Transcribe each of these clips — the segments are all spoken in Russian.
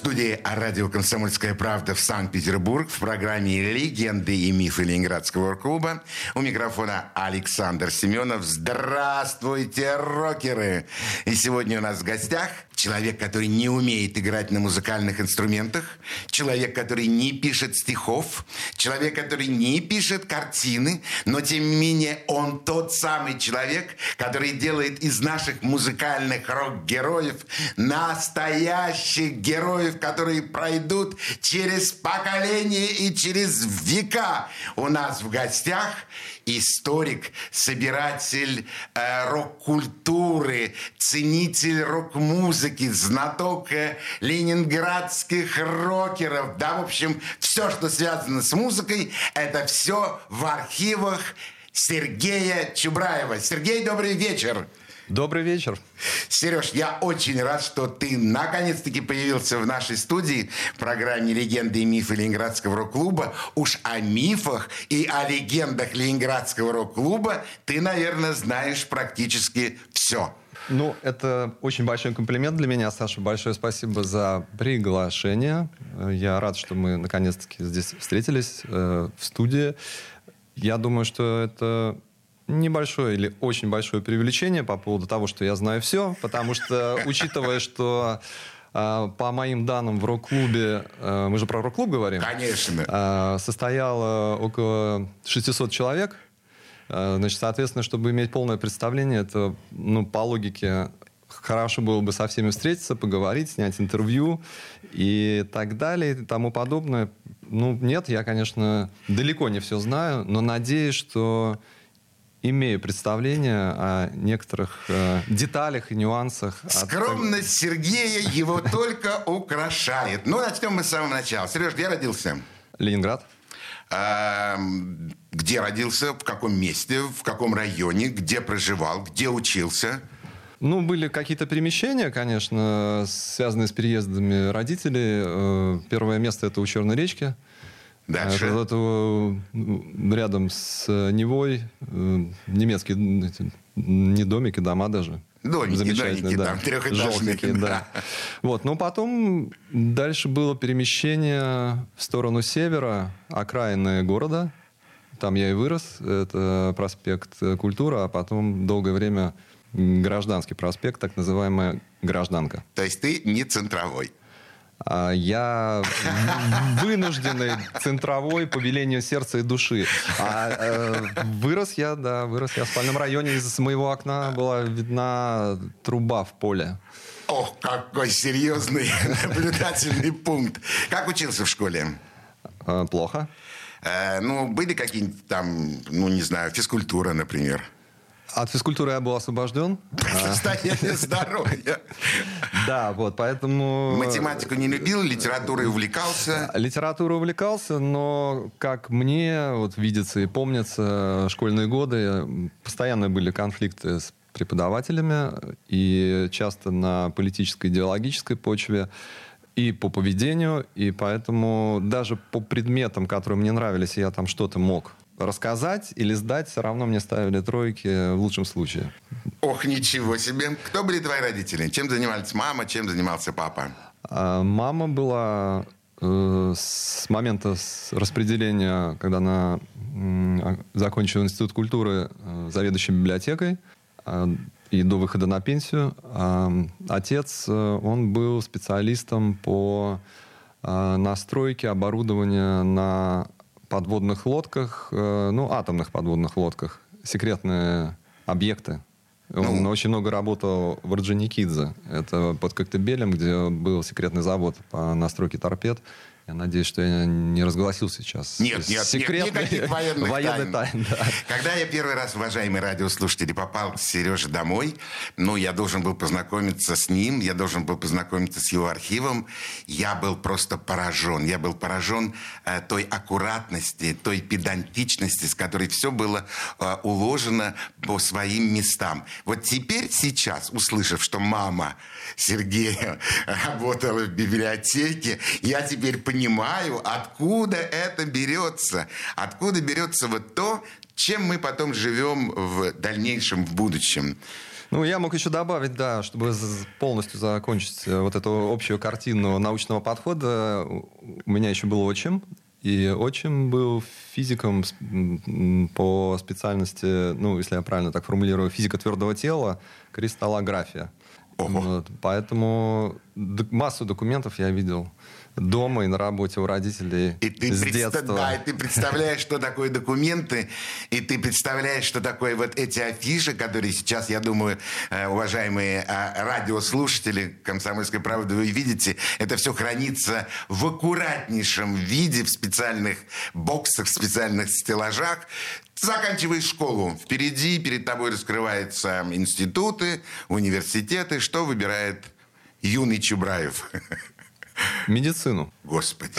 студии радио «Комсомольская правда» в Санкт-Петербург в программе «Легенды и мифы Ленинградского клуба». У микрофона Александр Семенов. Здравствуйте, рокеры! И сегодня у нас в гостях человек, который не умеет играть на музыкальных инструментах, человек, который не пишет стихов, человек, который не пишет картины, но тем не менее он тот самый человек, который делает из наших музыкальных рок-героев настоящих героев, которые пройдут через поколения и через века. У нас в гостях историк, собиратель э, рок-культуры, ценитель рок-музыки, знаток э, ленинградских рокеров. Да, в общем, все, что связано с музыкой, это все в архивах Сергея Чубраева. Сергей, добрый вечер. Добрый вечер. Сереж, я очень рад, что ты наконец-таки появился в нашей студии в программе «Легенды и мифы Ленинградского рок-клуба». Уж о мифах и о легендах Ленинградского рок-клуба ты, наверное, знаешь практически все. Ну, это очень большой комплимент для меня, Саша. Большое спасибо за приглашение. Я рад, что мы наконец-таки здесь встретились э, в студии. Я думаю, что это небольшое или очень большое преувеличение по поводу того, что я знаю все, потому что, учитывая, что а, по моим данным, в рок-клубе, а, мы же про рок-клуб говорим? Конечно. А, состояло около 600 человек. Значит, соответственно, чтобы иметь полное представление, это, ну, по логике, хорошо было бы со всеми встретиться, поговорить, снять интервью и так далее и тому подобное. Ну, нет, я, конечно, далеко не все знаю, но надеюсь, что имею представление о некоторых э, деталях и нюансах. Скромность от... Сергея его только украшает. Ну, начнем мы с самого начала. Сереж, где родился? Ленинград. Где родился, в каком месте, в каком районе, где проживал, где учился? Ну, были какие-то перемещения, конечно, связанные с переездами родителей. Э, первое место это у Черной речки. Дальше. Это, это рядом с Невой немецкие не домики, дома даже. Домики, Замечательные, домики, да. там, трехэтажные. Желтенькие, да. Вот, но потом дальше было перемещение в сторону севера, окраины города. Там я и вырос. Это проспект Культура, а потом долгое время гражданский проспект, так называемая гражданка. То есть ты не центровой? А, я вынужденный центровой по велению сердца и души. А э, вырос я, да, вырос я в спальном районе. Из моего окна была видна труба в поле. Ох, какой серьезный наблюдательный пункт. Как учился в школе? Э, плохо. Э, ну, были какие-нибудь там, ну, не знаю, физкультура, например? От физкультуры я был освобожден. Состояние здоровья. Да, вот, поэтому... Математику не любил, литературой увлекался? Литературой увлекался, но, как мне вот видится и помнится, школьные годы постоянно были конфликты с преподавателями, и часто на политической, идеологической почве, и по поведению, и поэтому даже по предметам, которые мне нравились, я там что-то мог рассказать или сдать, все равно мне ставили тройки в лучшем случае. Ох, ничего себе. Кто были твои родители? Чем занимались мама, чем занимался папа? А, мама была э, с момента распределения, когда она э, закончила институт культуры э, заведующей библиотекой э, и до выхода на пенсию. А отец, э, он был специалистом по настройке оборудования на подводных лодках, э, ну, атомных подводных лодках, секретные объекты. Он ну, очень много работал в Орджоникидзе. Это под Коктебелем, где был секретный завод по настройке торпед. Я надеюсь, что я не разгласил сейчас. Нет, нет, Секретный, нет, военных военный тайн. тайн. да. Когда я первый раз, уважаемые радиослушатели, попал к Сереже домой, ну, я должен был познакомиться с ним, я должен был познакомиться с его архивом, я был просто поражен. Я был поражен э, той аккуратности, той педантичности, с которой все было э, уложено по своим местам. Вот теперь, сейчас, услышав, что мама Сергея работала в библиотеке, я теперь понимаю, откуда это берется. Откуда берется вот то, чем мы потом живем в дальнейшем, в будущем. Ну, я мог еще добавить, да, чтобы полностью закончить э, вот эту общую картину научного подхода. У меня еще был отчим, и отчим был физиком по специальности, ну, если я правильно так формулирую, физика твердого тела, кристаллография. Ого. Вот, поэтому массу документов я видел дома и на работе у родителей И ты, с предста- детства. да, и ты представляешь, что такое документы, и ты представляешь, что такое вот эти афиши, которые сейчас, я думаю, э, уважаемые э, радиослушатели «Комсомольской правды» вы видите, это все хранится в аккуратнейшем виде, в специальных боксах, в специальных стеллажах. Заканчиваешь школу. Впереди перед тобой раскрываются институты, университеты. Что выбирает юный Чубраев? Медицину. Господи.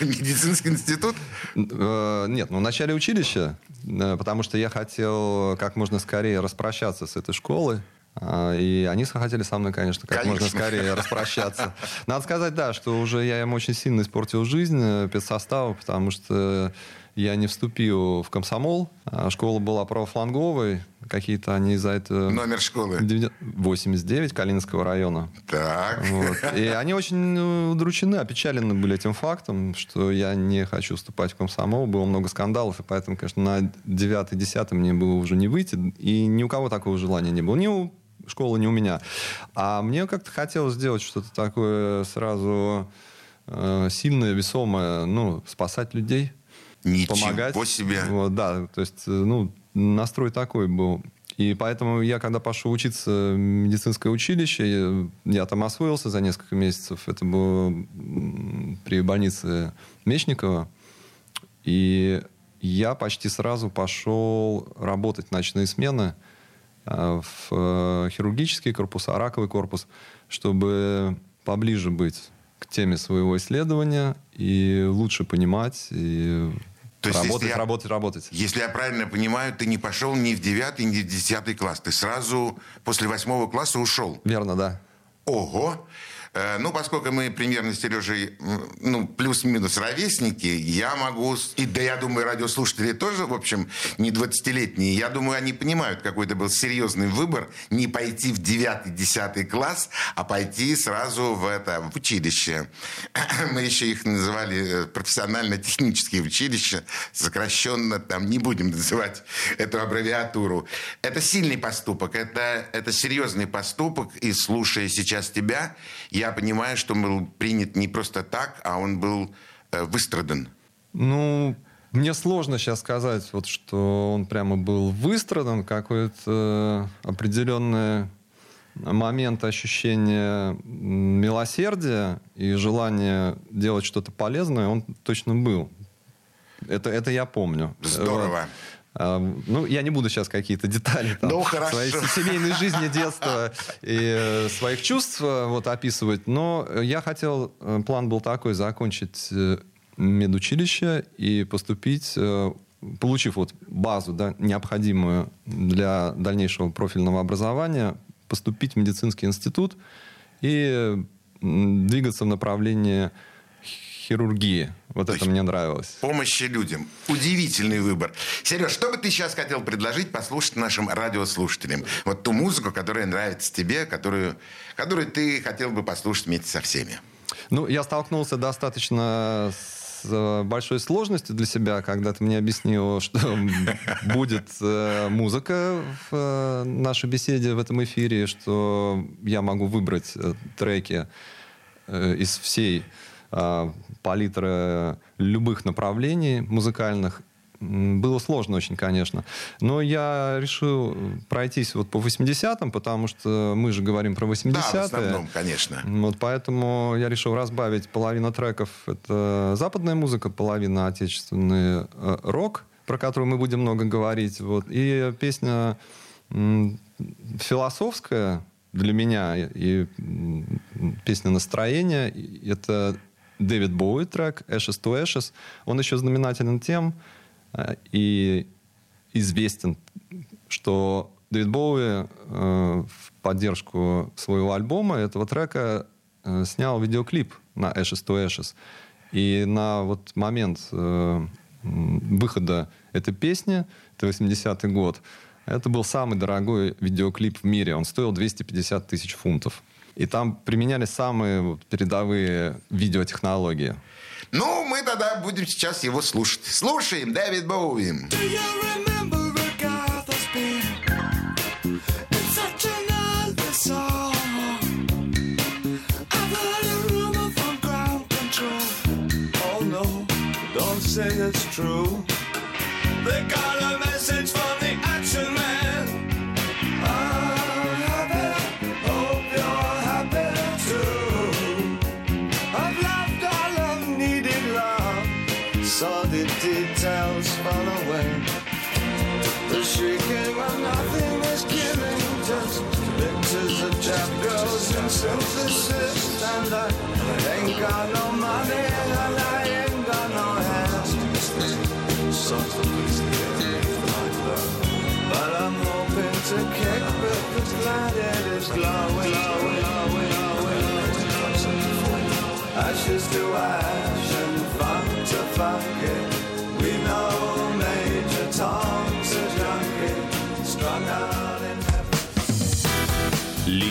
Медицинский институт? Э, Нет, ну в начале училища, э, потому что я хотел как можно скорее распрощаться с этой школой. А, И они хотели со мной, конечно, как Конечно. можно скорее распрощаться. Надо сказать, да, что уже я им очень сильно испортил жизнь э, педсостава, потому что я не вступил в комсомол. а Школа была правофланговой. Какие-то они за это... Номер школы. 89 Калининского района. Так. Вот. И они очень э, удручены, опечалены были этим фактом, что я не хочу вступать в комсомол. Было много скандалов, и поэтому, конечно, на 9-10 мне было уже не выйти. И ни у кого такого желания не было. Ни у школы, ни у меня. А мне как-то хотелось сделать что-то такое сразу э, сильное, весомое. Ну, спасать людей, Ничего помогать. себе. Вот, да, то есть, ну, настрой такой был. И поэтому я, когда пошел учиться в медицинское училище, я, там освоился за несколько месяцев. Это было при больнице Мечникова. И я почти сразу пошел работать в ночные смены э, в э, хирургический корпус, а раковый корпус, чтобы поближе быть к теме своего исследования и лучше понимать и То есть, работать, если я- работать, работать. Если я правильно понимаю, ты не пошел ни в девятый, ни в десятый класс. Ты сразу после восьмого класса ушел. Верно, да. Ого! Э, Ну, поскольку мы примерно с Сережей, ну, плюс-минус ровесники, я могу... И да, я думаю, радиослушатели тоже, в общем, не 20-летние. Я думаю, они понимают, какой это был серьезный выбор не пойти в 9-10 класс, а пойти сразу в это, в училище. Мы еще их называли э, профессионально-технические училища, сокращенно там не будем называть эту аббревиатуру. Это сильный поступок, это, это серьезный поступок, и слушая сейчас тебя, я понимаю, что он был принят не просто так, а он был э, выстрадан. Ну, мне сложно сейчас сказать, вот, что он прямо был выстрадан, какой-то определенный момент ощущения милосердия и желания делать что-то полезное, он точно был. Это, это я помню. Здорово. Ну, я не буду сейчас какие-то детали там, Ну, хорошо. своей семейной жизни, детства и э, своих чувств э, вот, описывать. Но я хотел, э, план был такой, закончить медучилище и поступить, получив вот базу, да, необходимую для дальнейшего профильного образования, поступить в медицинский институт и двигаться в направлении хирургии. Вот То это мне нравилось. Помощи людям. Удивительный выбор. Сереж, что бы ты сейчас хотел предложить послушать нашим радиослушателям? Вот ту музыку, которая нравится тебе, которую, которую ты хотел бы послушать вместе со всеми. Ну, я столкнулся достаточно с э, большой сложностью для себя, когда ты мне объяснил, что будет э, музыка в э, нашей беседе в этом эфире, что я могу выбрать треки из всей палитры любых направлений музыкальных. было сложно очень, конечно. Но я решил пройтись вот по 80-м, потому что мы же говорим про 80-е. Да, в основном, конечно. Вот поэтому я решил разбавить половину треков. Это западная музыка, половина отечественный э, рок, про который мы будем много говорить. Вот. И песня философская для меня и песня настроения. Это Дэвид Боуи трек «Ashes to Ashes». Он еще знаменателен тем, Э, и известен, что Дэвид Боуи э, в поддержку своего альбома, этого трека, э, снял видеоклип на Ashes to Ashes. И на вот момент выхода этой песни, это 80-й год, это был самый дорогой видеоклип в мире. Он стоил 250 тысяч фунтов. И там применялись самые передовые видеотехнологии. Ну, мы тогда будем сейчас его слушать. Слушаем Дэвид Боуи. say it's true. They got a message from Ashes to ash and funk to funk it.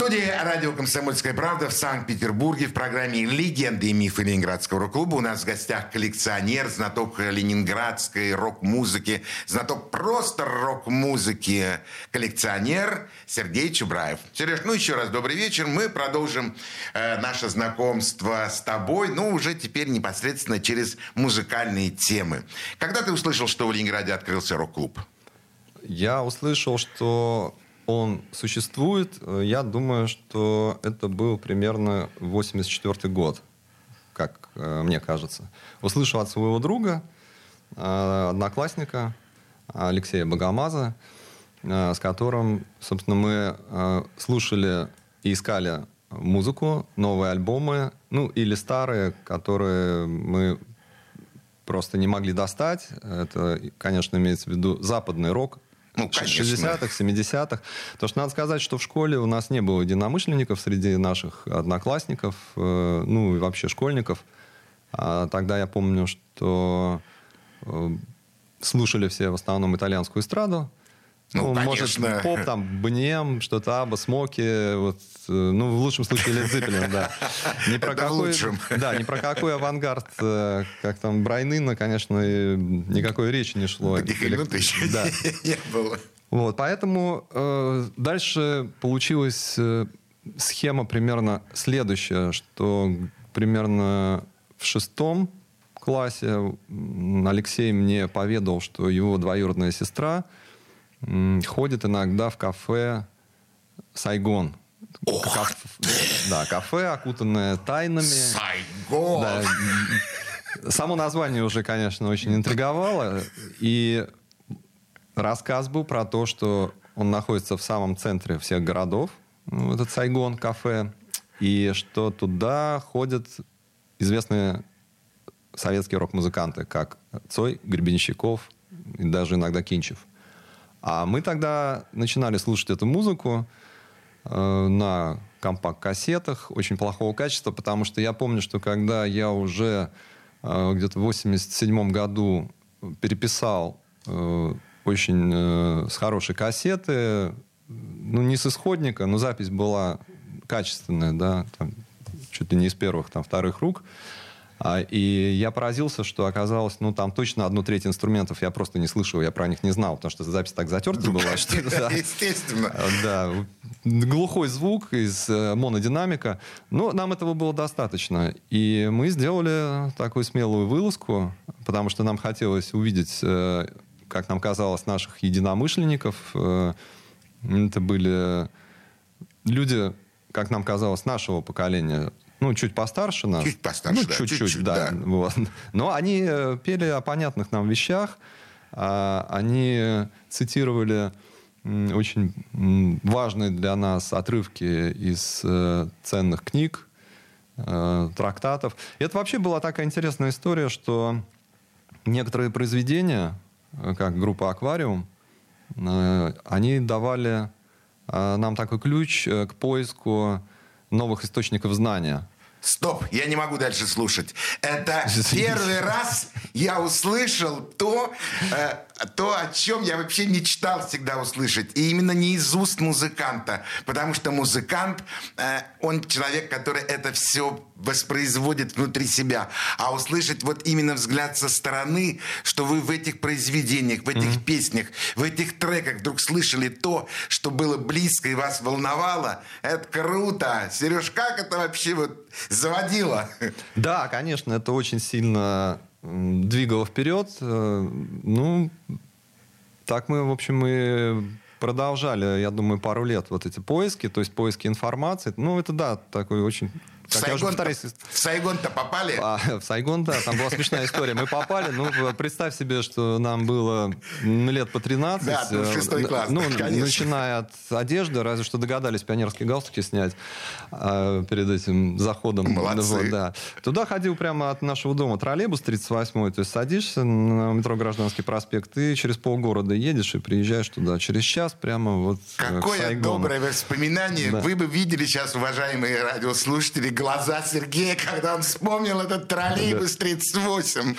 студии радио «Комсомольская правда» в Санкт-Петербурге в программе «Легенды и мифы Ленинградского рок-клуба» у нас в гостях коллекционер, знаток ленинградской рок-музыки, знаток просто рок-музыки, коллекционер Сергей Чубраев. Сереж, ну еще раз добрый вечер. Мы продолжим э, наше знакомство с тобой, ну уже теперь непосредственно через музыкальные темы. Когда ты услышал, что в Ленинграде открылся рок-клуб? Я услышал, что он существует, э, я думаю, что это был примерно 84 год, как э, мне кажется. Услышал от своего друга, э, одноклассника Алексея Богомаза, с которым, собственно, мы слушали и искали музыку, новые альбомы, ну или старые, которые мы просто не могли достать. Это, конечно, имеется в виду западный рок, ну, 60-х, 70-х. Потому что надо сказать, что в школе у нас не было единомышленников среди наших одноклассников, э, ну и вообще школьников. А тогда я помню, что э, слушали все в основном итальянскую эстраду. Ну, ну может, поп, там, Бнем, что-то Аба, Смоки, вот, э, ну, в лучшем случае Лед Зеппелин, да. Не про Это какой, лучшим. Да, ни про какой авангард, э, как там Брайнына, конечно, никакой речи не шло. Таких минут еще да. не было. Вот, поэтому э, дальше получилась э, схема примерно следующая, что примерно в шестом классе Алексей мне поведал, что его двоюродная сестра – ходит иногда в кафе «Сайгон». Ох Да, кафе, окутанное тайнами. Сайгон! Да. Само название уже, конечно, очень интриговало. И рассказ был про то, что он находится в самом центре всех городов, ну, этот Сайгон, кафе, и что туда ходят известные советские рок-музыканты, как Цой, Гребенщиков и даже иногда Кинчев. А мы тогда начинали слушать эту музыку э, на компакт-кассетах очень плохого качества, потому что я помню, что когда я уже э, где-то в 87 году переписал э, очень э, с хорошей кассеты ну, не с исходника, но запись была качественная, да, там, чуть ли не из первых, там, вторых рук. А, и я поразился, что оказалось, ну, там точно одну треть инструментов я просто не слышал, я про них не знал, потому что запись так затерта ну, была. Что, да, естественно. Да, глухой звук из э, монодинамика. Но нам этого было достаточно. И мы сделали такую смелую вылазку, потому что нам хотелось увидеть, э, как нам казалось, наших единомышленников. Э, это были люди, как нам казалось, нашего поколения, ну, чуть постарше нас. Чуть постарше, ну, да. Чуть-чуть, да. да. Вот. Но они э, пели о понятных нам вещах. А, они цитировали очень важные для нас отрывки из э, ценных книг, э, трактатов. Это вообще была такая интересная история, что некоторые произведения, как группа «Аквариум», они давали нам такой ключ к поиску новых источников знания. Стоп, я не могу дальше слушать. Это первый раз я услышал то, э, то, о чем я вообще мечтал всегда услышать. И именно не из уст музыканта. Потому что музыкант, э, он человек, который это все воспроизводит внутри себя. А услышать вот именно взгляд со стороны, что вы в этих произведениях, в этих mm-hmm. песнях, в этих треках вдруг слышали то, что было близко и вас волновало, это круто. Сереж, как это вообще вот заводило? Да, конечно, это очень сильно двигало вперед. Э, ну, так мы, в общем, и продолжали, я думаю, пару лет вот эти поиски, то есть поиски информации. Ну, это да, такой очень в Сайгон, в Сайгон-то попали? А, в Сайгон, да, там была смешная история. Мы попали, ну, представь себе, что нам было лет по 13. Да, ну, шестой класс, Ну, конечно. начиная от одежды, разве что догадались пионерские галстуки снять э, перед этим заходом. Молодцы. Вот, да. Туда ходил прямо от нашего дома троллейбус 38-й, то есть садишься на метро Гражданский проспект, и через полгорода едешь и приезжаешь туда. Через час прямо вот Какое доброе воспоминание. Да. Вы бы видели сейчас, уважаемые радиослушатели, глаза Сергея, когда он вспомнил этот троллейбус 38.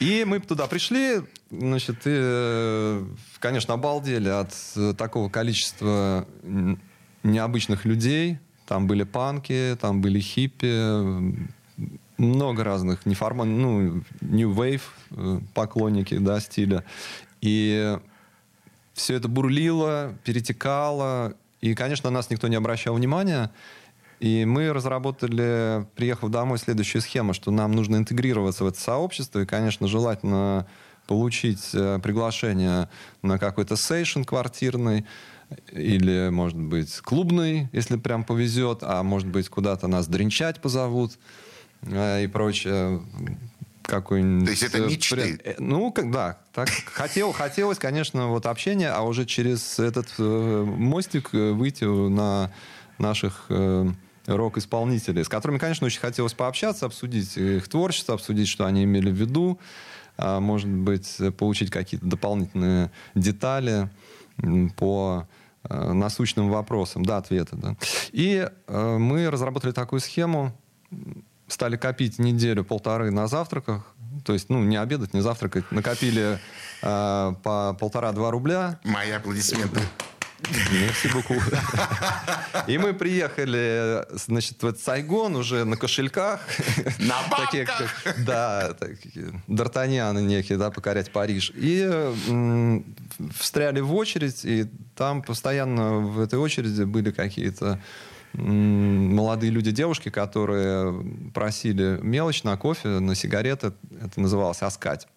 И мы туда пришли, значит, и, э, конечно, обалдели от такого количества необычных людей. Там были панки, там были хиппи, много разных неформальных, ну, new wave э, поклонники, да, стиля. И все это бурлило, перетекало, и, конечно, на нас никто не обращал внимания. И мы разработали, приехав домой, следующую схему, что нам нужно интегрироваться в это сообщество, и, конечно, желательно получить э, приглашение на какой-то сейшн квартирный, или, может быть, клубный, если прям повезет, а может быть, куда-то нас дренчать позовут э, и прочее. Какой-нибудь... То есть это мечты? Э, ну, да. Так, хотел, хотелось, конечно, вот общения, а уже через этот мостик выйти на наших рок-исполнителей, с которыми, конечно, очень хотелось пообщаться, обсудить их творчество, обсудить, что они имели в виду, а, может быть, получить какие-то дополнительные детали по а, насущным вопросам, да, ответы. Да. И а, мы разработали такую схему, стали копить неделю-полторы на завтраках, то есть, ну, не обедать, не завтракать, накопили э, по полтора-два рубля. Мои аплодисменты. Мерси буку. И мы приехали, значит, в этот Сайгон уже на кошельках. На такие, как, Да, такие д'Артаньяны некие, да, покорять Париж. И м- встряли в очередь, и там постоянно в этой очереди были какие-то молодые люди, девушки, которые просили мелочь на кофе, на сигареты. Это называлось «Аскать».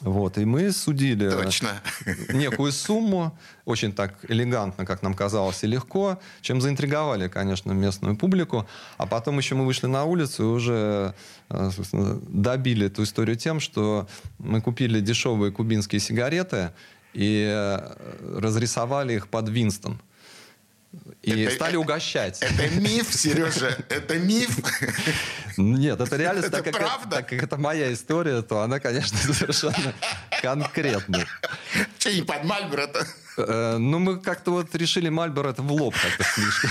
Вот, и мы судили Точно. некую сумму, очень так элегантно, как нам казалось, и легко, чем заинтриговали, конечно, местную публику. А потом еще мы вышли на улицу и уже э, добили эту историю тем, что мы купили дешевые кубинские сигареты и э, разрисовали их под Винстон. И это, стали угощать. Это миф, Сережа, это миф. Нет, это реально это так, правда? Как, так как это моя история, то она, конечно, совершенно конкретная. Что, не под Мальборо-то? Э, ну, мы как-то вот решили Мальборо это в лоб как-то слишком.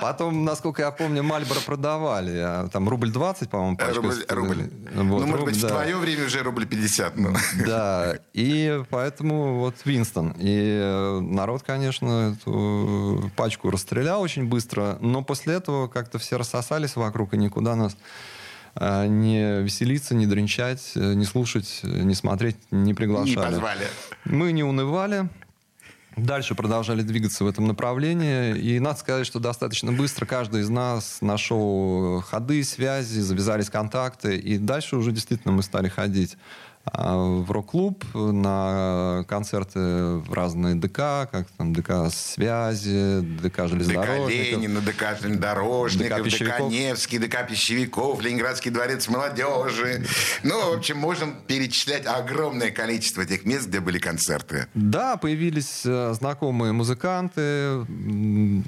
Потом, насколько я помню, Мальборо продавали. А там рубль 20, по-моему, пачка. Рубль, рубль. Вот, ну, может рубль, быть, да. в твое время уже рубль 50. Ну. Да, и поэтому вот Винстон. И э, народ, конечно, эту пачку расстрелял очень быстро, но после этого как-то все рассосались вокруг, и никуда нас э, не веселиться, не дренчать, э, не слушать, э, не смотреть, не приглашали. Не позвали. Мы не унывали. Дальше продолжали двигаться в этом направлении. И надо сказать, что достаточно быстро каждый из нас нашел ходы, связи, завязались контакты. И дальше уже действительно мы стали ходить в рок-клуб, на концерты в разные ДК, как там ДК связи, ДК ДК железнодорожников. Ленина, ДК железнодорожников, ДК ДК. Невский, ДК пищевиков, Ленинградский дворец молодежи. Ну, в общем, можем перечислять огромное количество тех мест, где были концерты. Да, появились э, знакомые музыканты,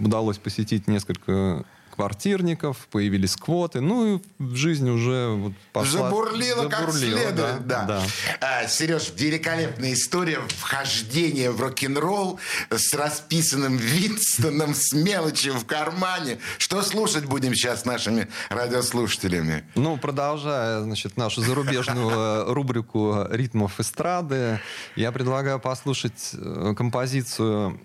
удалось посетить несколько квартирников, появились квоты, ну и в жизни уже вот пошла... Забурлило, как забурлило, следует, да. да. А, Сереж, великолепная история вхождения в рок-н-ролл с расписанным Винстоном, с мелочью в кармане. Что слушать будем сейчас с нашими радиослушателями? Ну, продолжая, значит, нашу зарубежную э, рубрику ритмов эстрады, я предлагаю послушать э, композицию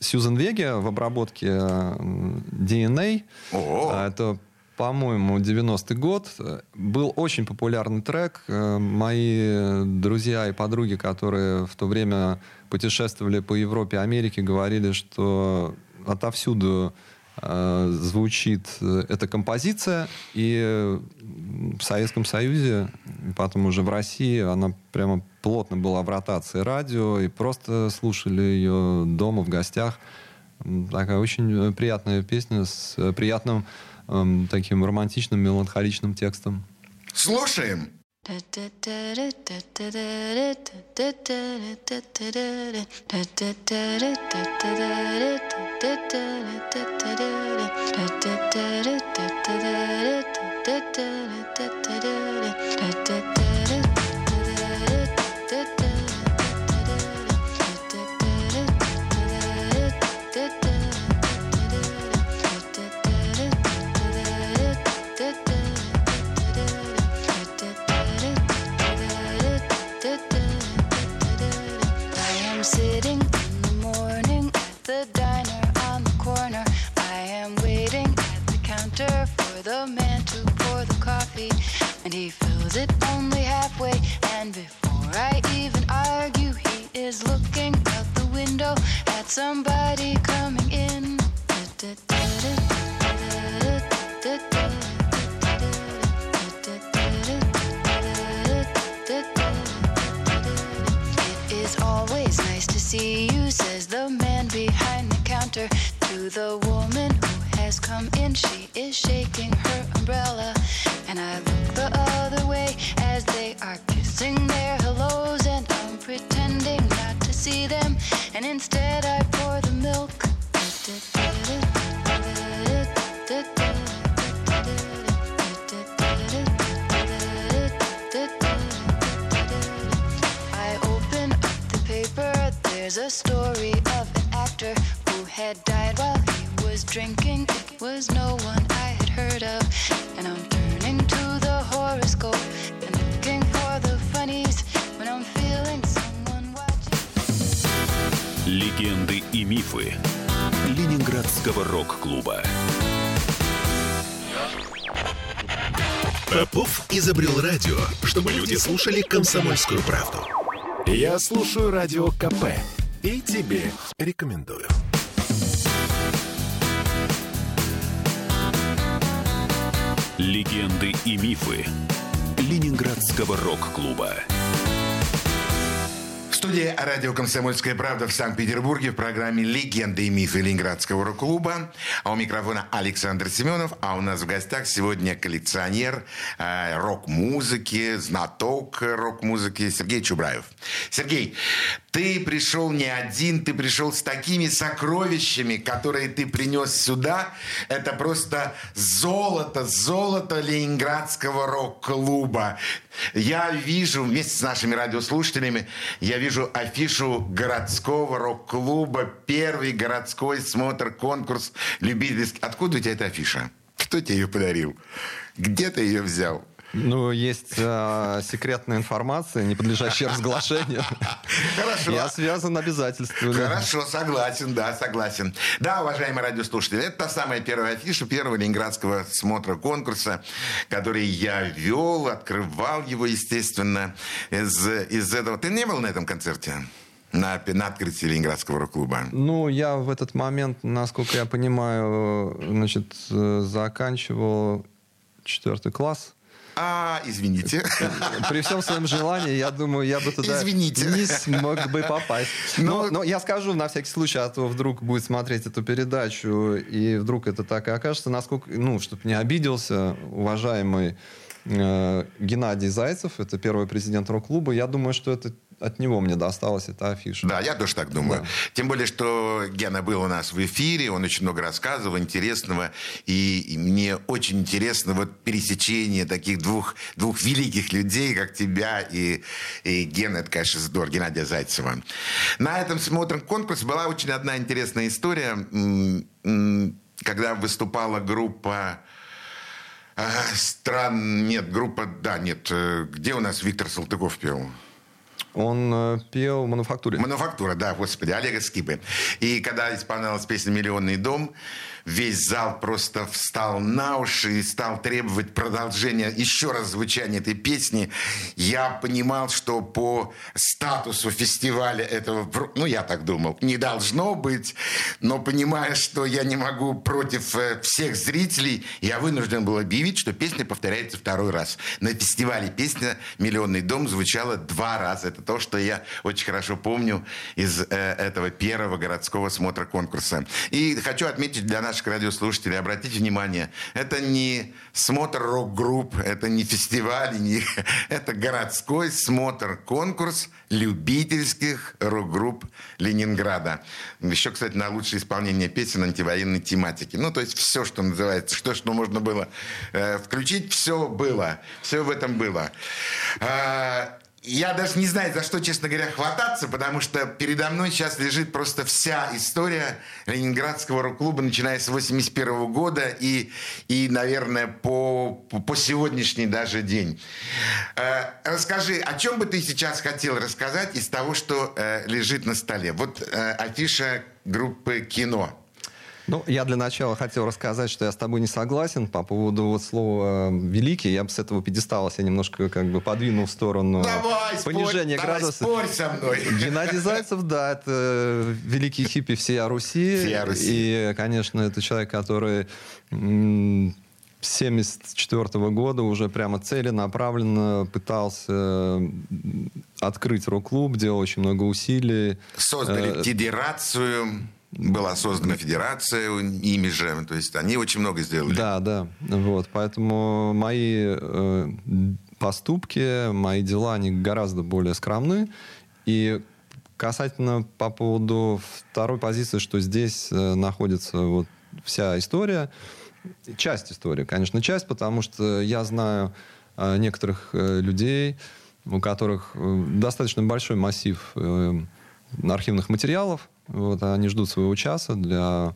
Сьюзен Веги в обработке э, DNA. О. А, Это по-моему, 90-й год. Был очень популярный трек. Э, Мои друзья и подруги, которые в то время путешествовали по Европе Америке, говорили, что отовсюду э, звучит э, эта композиция. И в Советском Союзе, и потом уже в России, она прямо плотно была в ротации радио, и просто слушали ее дома, в гостях. Такая очень э, приятная песня с э, приятным эм, таким романтичным, меланхоличным текстом. Слушаем. And he fills it only halfway. And before I even argue, he is looking out the window at somebody coming in. It is always nice to see you, says the man behind the counter to the woman who has come in. She is shaking her umbrella, and I look the other way as they are kissing their hellos, and I'm pretending not to see them, and instead I pour the milk. I open up the paper. There's a story of an actor who had died while he was drinking. It was no one I had heard of. And I'm Легенды и мифы Ленинградского рок-клуба. Попов изобрел радио, чтобы люди слушали комсомольскую правду. Я слушаю радио КП и тебе рекомендую. Легенды и мифы Ленинградского рок-клуба. В студии радио «Комсомольская правда» в Санкт-Петербурге в программе «Легенды и мифы Ленинградского рок-клуба». А у микрофона Александр Семенов. А у нас в гостях сегодня коллекционер э, рок-музыки, знаток рок-музыки Сергей Чубраев. Сергей, Ты пришел не один, ты пришел с такими сокровищами, которые ты принес сюда. Это просто золото, золото Ленинградского рок-клуба. Я вижу, вместе с нашими радиослушателями, я вижу афишу городского рок-клуба, первый городской смотр-конкурс любительский. Откуда у тебя эта афиша? Кто тебе ее подарил? Где ты ее взял? Ну, есть э, секретная информация, не подлежащая разглашению. Хорошо. Я связан обязательствами. Хорошо, согласен, да, согласен. Да, уважаемые радиослушатели, это та самая первая афиша первого ленинградского смотра конкурса, который я вел, открывал его, естественно, из, из этого. Ты не был на этом концерте? На, на открытии Ленинградского рок-клуба? Ну, я в этот момент, насколько я понимаю, значит, э, заканчивал четвертый класс. А, извините. При всем своем желании, я думаю, я бы туда Извините. не смог бы попасть. Но- Но, но я скажу на всякий случай, а то вдруг будет смотреть эту передачу, и вдруг это так и окажется, насколько, ну, чтобы не обиделся, уважаемый э, Геннадий Зайцев, это первый президент рок-клуба, я думаю, что это от него мне досталась эта афиша. Да, я тоже так думаю. Да. Тем более, что Гена был у нас в эфире, он очень много рассказывал интересного, и, и мне очень интересно вот пересечение таких двух, двух великих людей, как тебя и, и Гена, это, конечно, здорово, Геннадия Зайцева. На этом смотрим конкурс была очень одна интересная история, когда выступала группа а, стран, нет, группа, да, нет, э, где у нас Виктор Салтыков пел? Он э, пел мануфактуре. Мануфактура, да, господи, Олега Скибы. И когда исполнялась песня «Миллионный дом», весь зал просто встал на уши и стал требовать продолжения, еще раз звучания этой песни. Я понимал, что по статусу фестиваля этого, ну, я так думал, не должно быть, но понимая, что я не могу против э, всех зрителей, я вынужден был объявить, что песня повторяется второй раз. На фестивале песня «Миллионный дом» звучала два раза. Это то, что я очень хорошо помню из э, этого первого городского смотра конкурса. И хочу отметить для наших радиослушателей, обратите внимание, это не смотр рок-групп, это не фестиваль, не... это городской смотр-конкурс любительских рок-групп Ленинграда. Еще, кстати, на лучшее исполнение песен антивоенной тематики. Ну, то есть все, что называется, что, что можно было э, включить, все было. Все в этом было. А, я даже не знаю, за что, честно говоря, хвататься, потому что передо мной сейчас лежит просто вся история Ленинградского рок-клуба, начиная с 81 года и, и наверное, по, по, сегодняшний даже день. Э, расскажи, о чем бы ты сейчас хотел рассказать из того, что э, лежит на столе? Вот э, афиша группы «Кино». Ну, я для начала хотел рассказать, что я с тобой не согласен по поводу вот слова э, «великий». Я бы с этого пьедестала себя немножко как бы подвинул в сторону Давай, спорь, понижения давай, градуса. спорь со мной. Геннадий Зайцев, да, это великий хиппи всей Руси. Всея Руси. И, конечно, это человек, который м, с 74 года уже прямо целенаправленно пытался открыть рок-клуб, делал очень много усилий. Создали Э, федерацию, была создана федерация ими же, то есть они очень много сделали. Да, да. Вот, поэтому мои э, поступки, мои дела, они гораздо более скромны. И касательно по поводу второй позиции, что здесь э, находится вот вся история, часть истории, конечно, часть, потому что я знаю э, некоторых э, людей, у которых э, достаточно большой массив э, архивных материалов. Вот, они ждут своего часа для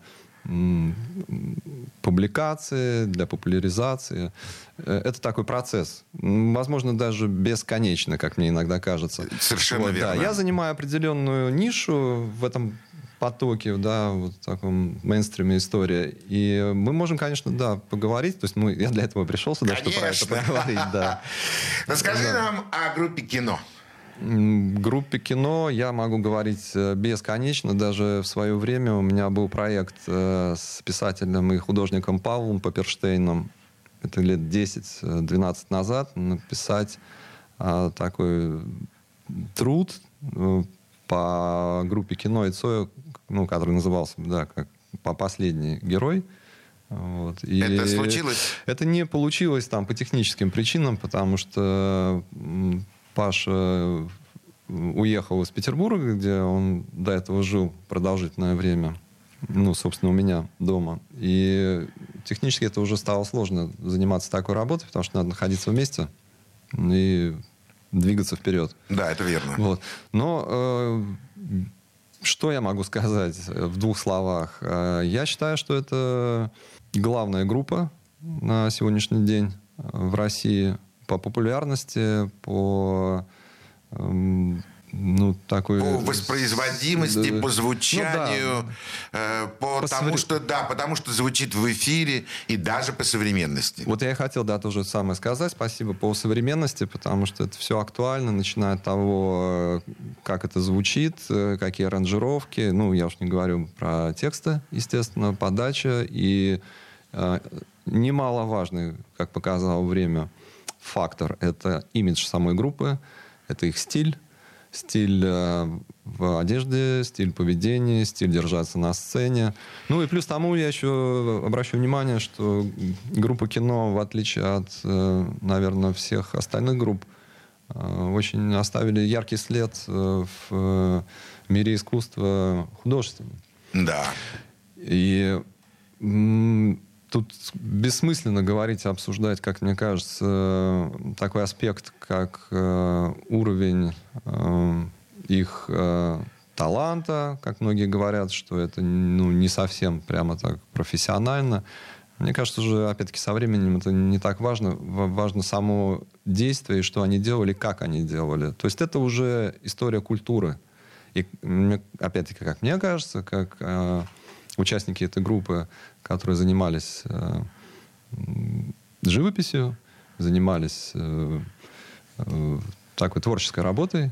публикации, для популяризации. Э, Это такой процесс. Возможно, даже бесконечный, как мне иногда кажется. Совершенно Вот, да. верно. Я занимаю определенную нишу в этом потоке, да, вот в таком мейнстриме истории. И мы можем, конечно, да, поговорить. То есть мы, я для этого пришел сюда, чтобы про это Конечно. поговорить, да. Расскажи нам о группе кино. Группе кино я могу говорить э, бесконечно. Даже в свое время у меня был проект э, с писателем и художником Павлом Паперштейном. Это лет 10-12 назад написать такой труд э, по группе кино и Цоя, ну, который назывался, да, как по последний герой. Вот. И Это случилось? Это не получилось там по техническим причинам, потому что Паша уехал из Петербурга, где он до этого жил продолжительное время, ну, собственно, у меня дома. И технически это уже стало сложно заниматься такой работой, потому что надо находиться вместе и двигаться вперед. Да, это верно. Вот. Но э, что я могу сказать в двух словах? Э, я считаю, что это главная группа на сегодняшний день в России по популярности, по эм, ну, такой... По воспроизводимости, да. по звучанию, ну, да. э, по, по тому, совре... что, да, потому что звучит в эфире и даже по современности. Вот я и хотел, да, то же самое сказать. Спасибо по современности, потому что это все актуально, начиная от того, как это звучит, э, какие аранжировки. Ну, я уж не говорю про тексты, естественно, подача и э, немаловажный, как показало время, фактор — это имидж самой группы, это их стиль, стиль э, в одежде, стиль поведения, стиль держаться на сцене. Ну и плюс тому я еще обращу внимание, что группа кино, в отличие от, э, наверное, всех остальных групп, э, очень оставили яркий след в мире искусства художественного. Да. И тут бессмысленно говорить, обсуждать, как мне кажется, такой аспект, как э, уровень э, их э, таланта, как многие говорят, что это ну, не совсем прямо так профессионально. Мне кажется, уже, опять-таки, со временем это не так важно. Важно само действие, и что они делали, как они делали. То есть это уже история культуры. И, опять-таки, как мне кажется, как э, участники этой группы, которые занимались э, живописью, занимались э, э, такой творческой работой.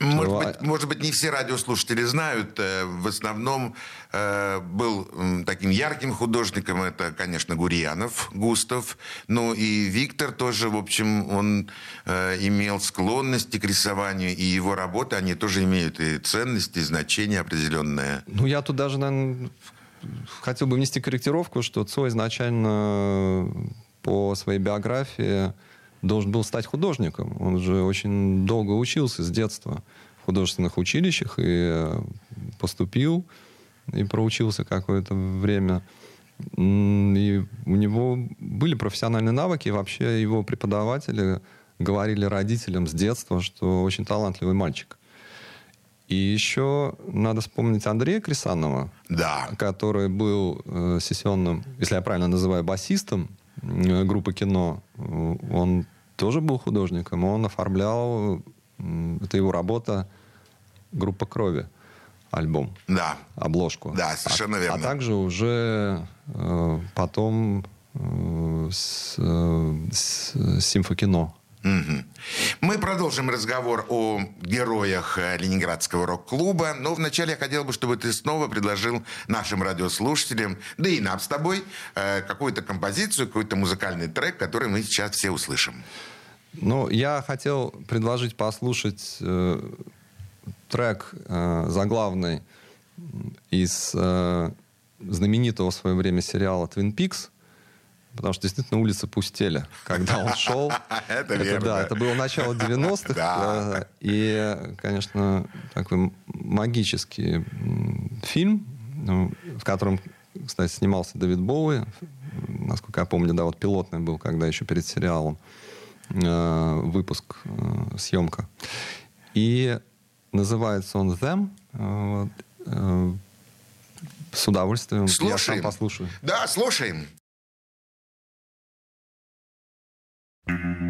Может быть, может быть, не все радиослушатели знают. Э, в основном э, был таким ярким художником. Это, конечно, Гурьянов, Густав. Ну и Виктор тоже, в общем, он э, имел склонности к рисованию. И его работы, они тоже имеют и ценность, и значение определенное. Ну, я тут даже, наверное, хотел бы внести корректировку, что Цой изначально по своей биографии должен был стать художником. Он же очень долго учился с детства в художественных училищах и э, поступил, и проучился какое-то время. И у него были профессиональные навыки, и вообще его преподаватели говорили родителям с детства, что очень талантливый мальчик. И еще надо вспомнить Андрея Крисанова, да. который был э, сессионным, если я правильно называю, басистом группы кино, он тоже был художником, он оформлял, это его работа, группа крови, альбом. Да. Обложку. Да, совершенно а, верно. А также уже э, потом э, с, э, с симфокино Угу. Мы продолжим разговор о героях э, Ленинградского рок-клуба, но вначале я хотел бы, чтобы ты снова предложил нашим радиослушателям, да и нам с тобой, э, какую-то композицию, какой-то музыкальный трек, который мы сейчас все услышим. Ну, я хотел предложить послушать э, трек э, заглавный из э, знаменитого в свое время сериала «Твин Пикс», Потому что действительно улицы пустели, когда он шел. Это верно. Да, это было начало 90-х. И, конечно, такой магический фильм, ну, в котором, кстати, снимался Дэвид Боуи. Насколько я помню, да, вот пилотный был, когда еще перед сериалом э, выпуск, э, съемка. И называется он «Them». Э, с удовольствием. Слушаем. Я сам послушаю. Да, слушаем. Mm-hmm.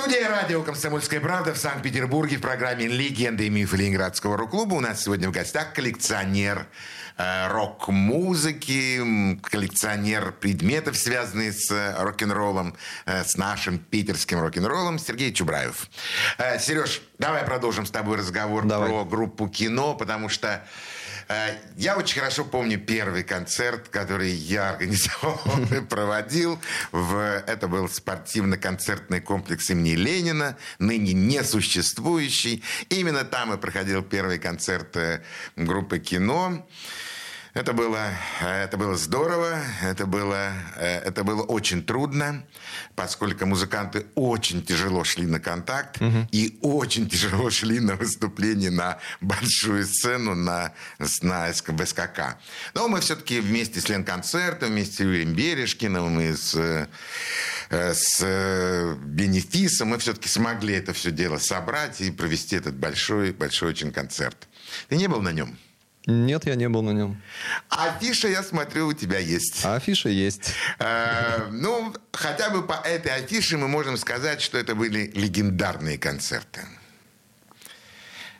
Студия радио «Комсомольская правда» в Санкт-Петербурге в программе «Легенды и мифы Ленинградского рок-клуба». У нас сегодня в гостях коллекционер э, рок-музыки, коллекционер предметов, связанных с э, рок-н-роллом, э, с нашим питерским рок-н-роллом Сергей Чубраев. Сереж, давай продолжим с тобой разговор Давай. про группу «Кино», потому что я очень хорошо помню первый концерт, который я организовал и проводил. В, это был спортивно-концертный комплекс имени Ленина, ныне несуществующий. Именно там и проходил первый концерт э, группы «Кино». Это было, э, это было здорово, это было, э, это было очень трудно, поскольку музыканты очень тяжело шли на контакт и очень тяжело шли на выступление на большую сцену на, на СК- СКК. Но мы все-таки вместе с Ленконцертом, вместе с Юрием Бережкиным и с, э, с Бенефисом мы все-таки смогли это все дело собрать и провести этот большой, большой очень концерт. Ты не был на нем? Нет, я не был на нем. Афиша, я смотрю, у тебя есть. А афиша есть. Э, ну, хотя бы по этой афише мы можем сказать, что это были легендарные концерты.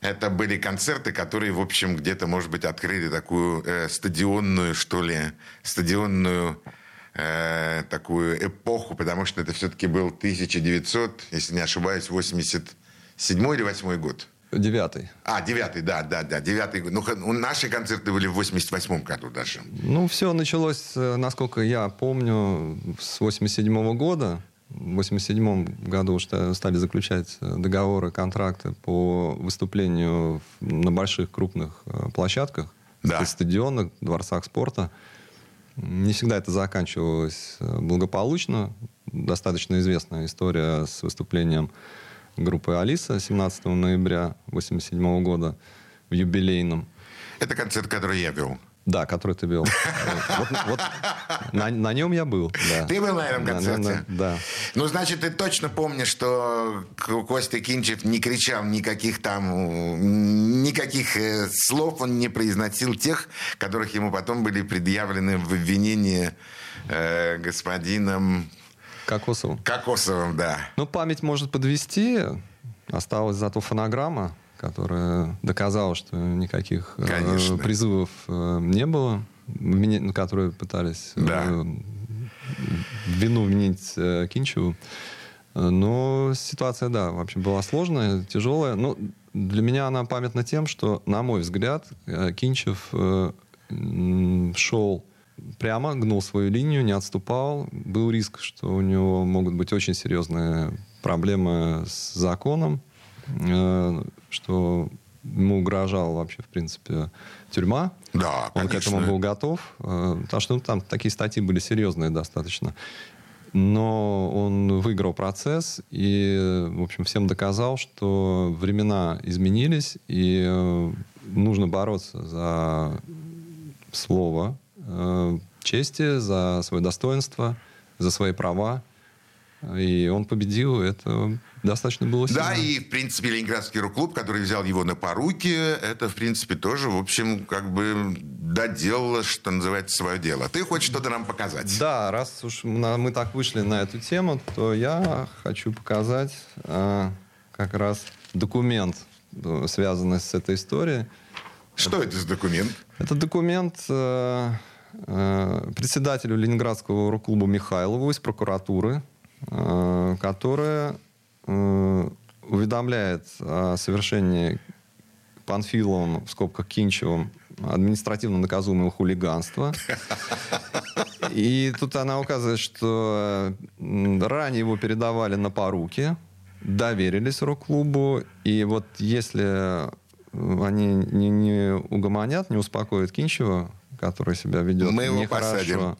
Это были концерты, которые, в общем, где-то, может быть, открыли такую э, стадионную, что ли, стадионную э, такую эпоху, потому что это все-таки был 1900, если не ошибаюсь, 87 или 8 год. Девятый. А, девятый, да, да, да, девятый. Ну, ну, наши концерты были в 88 году даже. Ну, все началось, э, насколько я помню, с 87 года. В 87 году стали заключать э, договоры, контракты по выступлению на больших крупных э, площадках, Да. на стадионах, дворцах спорта. Не всегда это заканчивалось благополучно. Достаточно известная история с выступлением группы «Алиса» 17 ноября 87 года в юбилейном. Это концерт, который я вел. Да, который ты вел. Вот, вот на, на нем я был. Да. Ты был на этом концерте? Да. да. Ну, значит, ты точно помнишь, что Костя Кинчев не кричал никаких там, никаких э, слов он не произносил тех, которых ему потом были предъявлены в обвинении э, господином Кокосову. Кокосовым, да. Ну, память может подвести. Осталась зато фонограмма, которая доказала, что никаких э, Конечно. призывов э, не было, вмени- на которые пытались э, Да. вину вменить Кинчеву. Но ситуация, да, вообще была сложная, тяжелая. Но для меня она памятна тем, что, на мой взгляд, Кинчев шел прямо, гнул свою линию, не отступал. Был риск, что у него могут быть очень серьезные проблемы с законом, э, что ему угрожала вообще, в принципе, тюрьма. Да, Он к конечно. этому был готов. э, Потому что ну, там такие статьи были серьезные достаточно. Но он выиграл процесс и, в общем, всем доказал, что времена изменились, и э, нужно бороться за слово э, чести, за свое достоинство, за свои права. И он победил, это достаточно было сильно. Да, и, в принципе, Ленинградский рок-клуб, который взял его на поруки, это, в принципе, тоже, в общем, как бы доделало, что называется, свое дело. Ты хочешь что-то нам показать? Да, раз уж мы так вышли на эту тему, то я хочу показать э, как раз документ, э, связанный с этой историей. Что это за документ? Это документ э, председателю Ленинградского рок-клуба Михайлову из прокуратуры, э, которая э, уведомляет о совершении Панфиловым, в скобках Кинчевым, административно наказуемого хулиганства. И тут она указывает, что ранее его передавали на поруки, доверились рок-клубу, и вот если э, они не, не угомонят, не успокоят Кинчева, который себя ведет Мы его нехорошо, посадим.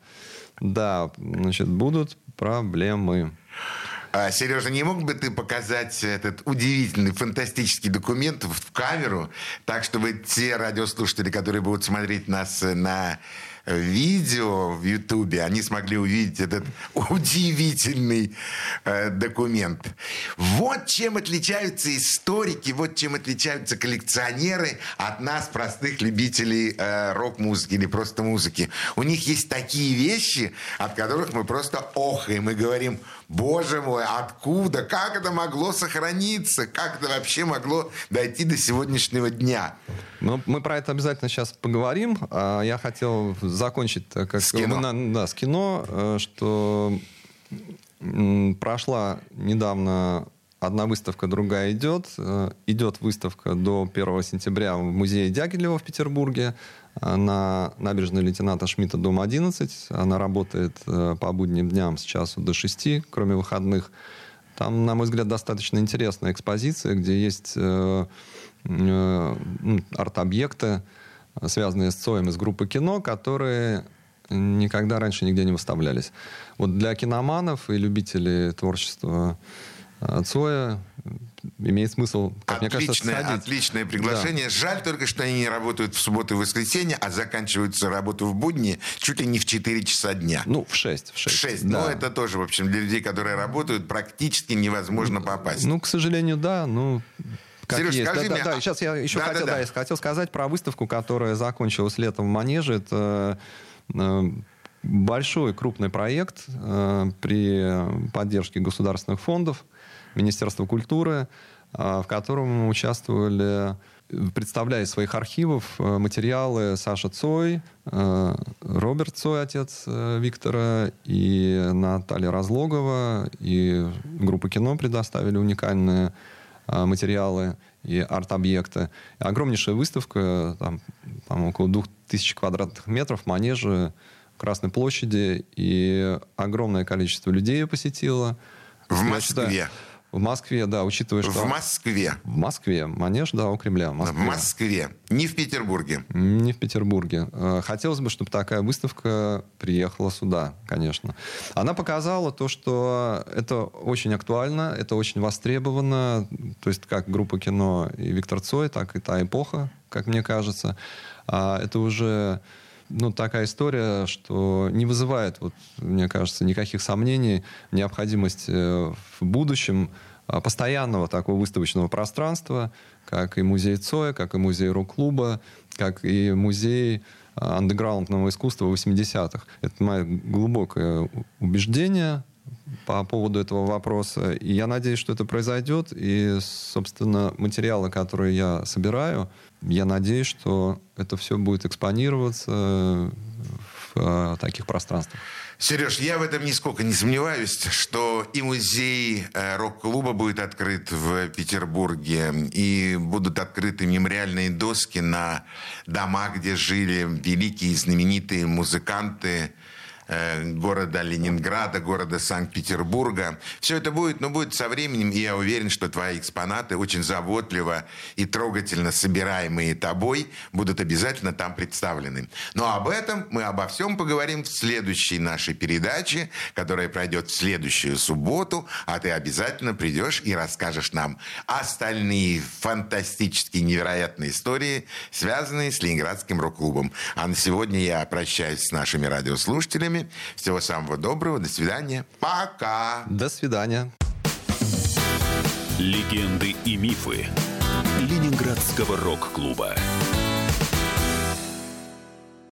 да, значит, будут проблемы. А, Сережа, не мог бы ты показать этот удивительный, фантастический документ в камеру, так, чтобы те радиослушатели, которые будут смотреть нас на видео в Ютубе, они смогли увидеть этот удивительный э, документ. Вот чем отличаются историки, вот чем отличаются коллекционеры от нас, простых любителей э, рок-музыки или просто музыки. У них есть такие вещи, от которых мы просто охаем и говорим, боже мой, откуда, как это могло сохраниться, как это вообще могло дойти до сегодняшнего дня. Ну, мы про это обязательно сейчас поговорим. А Я хотел закончить, так как С кино. мы да, с кино, э, что прошла недавно одна выставка, другая идет. Э, Идет выставка до 1 сентября в музее Дягилева в Петербурге э, на набережной лейтенанта Шмидта, дом 11. Она работает э, по будним дням с часу до 6, кроме выходных. Там, на мой взгляд, достаточно интересная экспозиция, где есть э, э, ну, арт-объекты, связанные с Цоем из группы кино, которые никогда раньше нигде не выставлялись. Вот для киноманов и любителей творчества Цоя имеет смысл, как мне кажется, Отличное, сходить. отличное приглашение. Жаль только, что они не работают в субботу и воскресенье, а заканчиваются работу в будни чуть ли не в 4 часа дня. Ну, в 6. В 6, 6. да. Но это тоже, в общем, для людей, которые работают, практически невозможно попасть. Ну, к сожалению, да. Ну, как Сереж, есть. скажи да, мне, да, да. Сейчас я еще Да, да, хотел, да. да, я хотел сказать про выставку, которая закончилась летом в Манеже. Это э, большой крупный проект э, при поддержке государственных фондов, Министерства культуры, э, в котором мы участвовали, представляя из своих архивов э, материалы Саша Цой, э, Роберт Цой, отец э, Виктора, и Наталья Разлогова, и группа кино предоставили уникальные э, материалы и арт-объекты. Огромнейшая выставка, там, там около 2000 квадратных метров, манежи, Красной площади, и огромное количество людей посетило. В Я Москве. считаю, в Москве, да, учитывая, что... В Москве. В Москве. Манеж, да, у Кремля. В В Москве. Москве. Не в Петербурге. Не в Петербурге. Э, Хотелось бы, чтобы такая выставка приехала сюда, конечно. Она показала то, что это очень актуально, это очень востребовано. То есть как группа кино и Виктор Цой, так и та эпоха, как мне кажется. А Это уже ну, такая история, что не вызывает, вот, мне кажется, никаких сомнений необходимость э, в будущем а, постоянного такого выставочного пространства, как и музей Цоя, как и музей рок-клуба, как и музей а, андеграундного искусства 80-х. Это мое глубокое убеждение по поводу этого вопроса. И я надеюсь, что это произойдет. И, собственно, материалы, которые я собираю, я надеюсь, что это все будет экспонироваться в э, таких пространствах. Сереж, я в этом нисколько не сомневаюсь, что и музей э, рок-клуба будет открыт в Петербурге, и будут открыты мемориальные доски на дома, где жили великие и знаменитые музыканты города Ленинграда, города Санкт-Петербурга. Все это будет, но будет со временем, и я уверен, что твои экспонаты, очень заботливо и трогательно собираемые тобой, будут обязательно там представлены. Но об этом мы обо всем поговорим в следующей нашей передаче, которая пройдет в следующую субботу, а ты обязательно придешь и расскажешь нам остальные фантастические, невероятные истории, связанные с Ленинградским рок-клубом. А на сегодня я прощаюсь с нашими радиослушателями. Всего самого доброго, до свидания. Пока! До свидания. Легенды и мифы Ленинградского рок-клуба.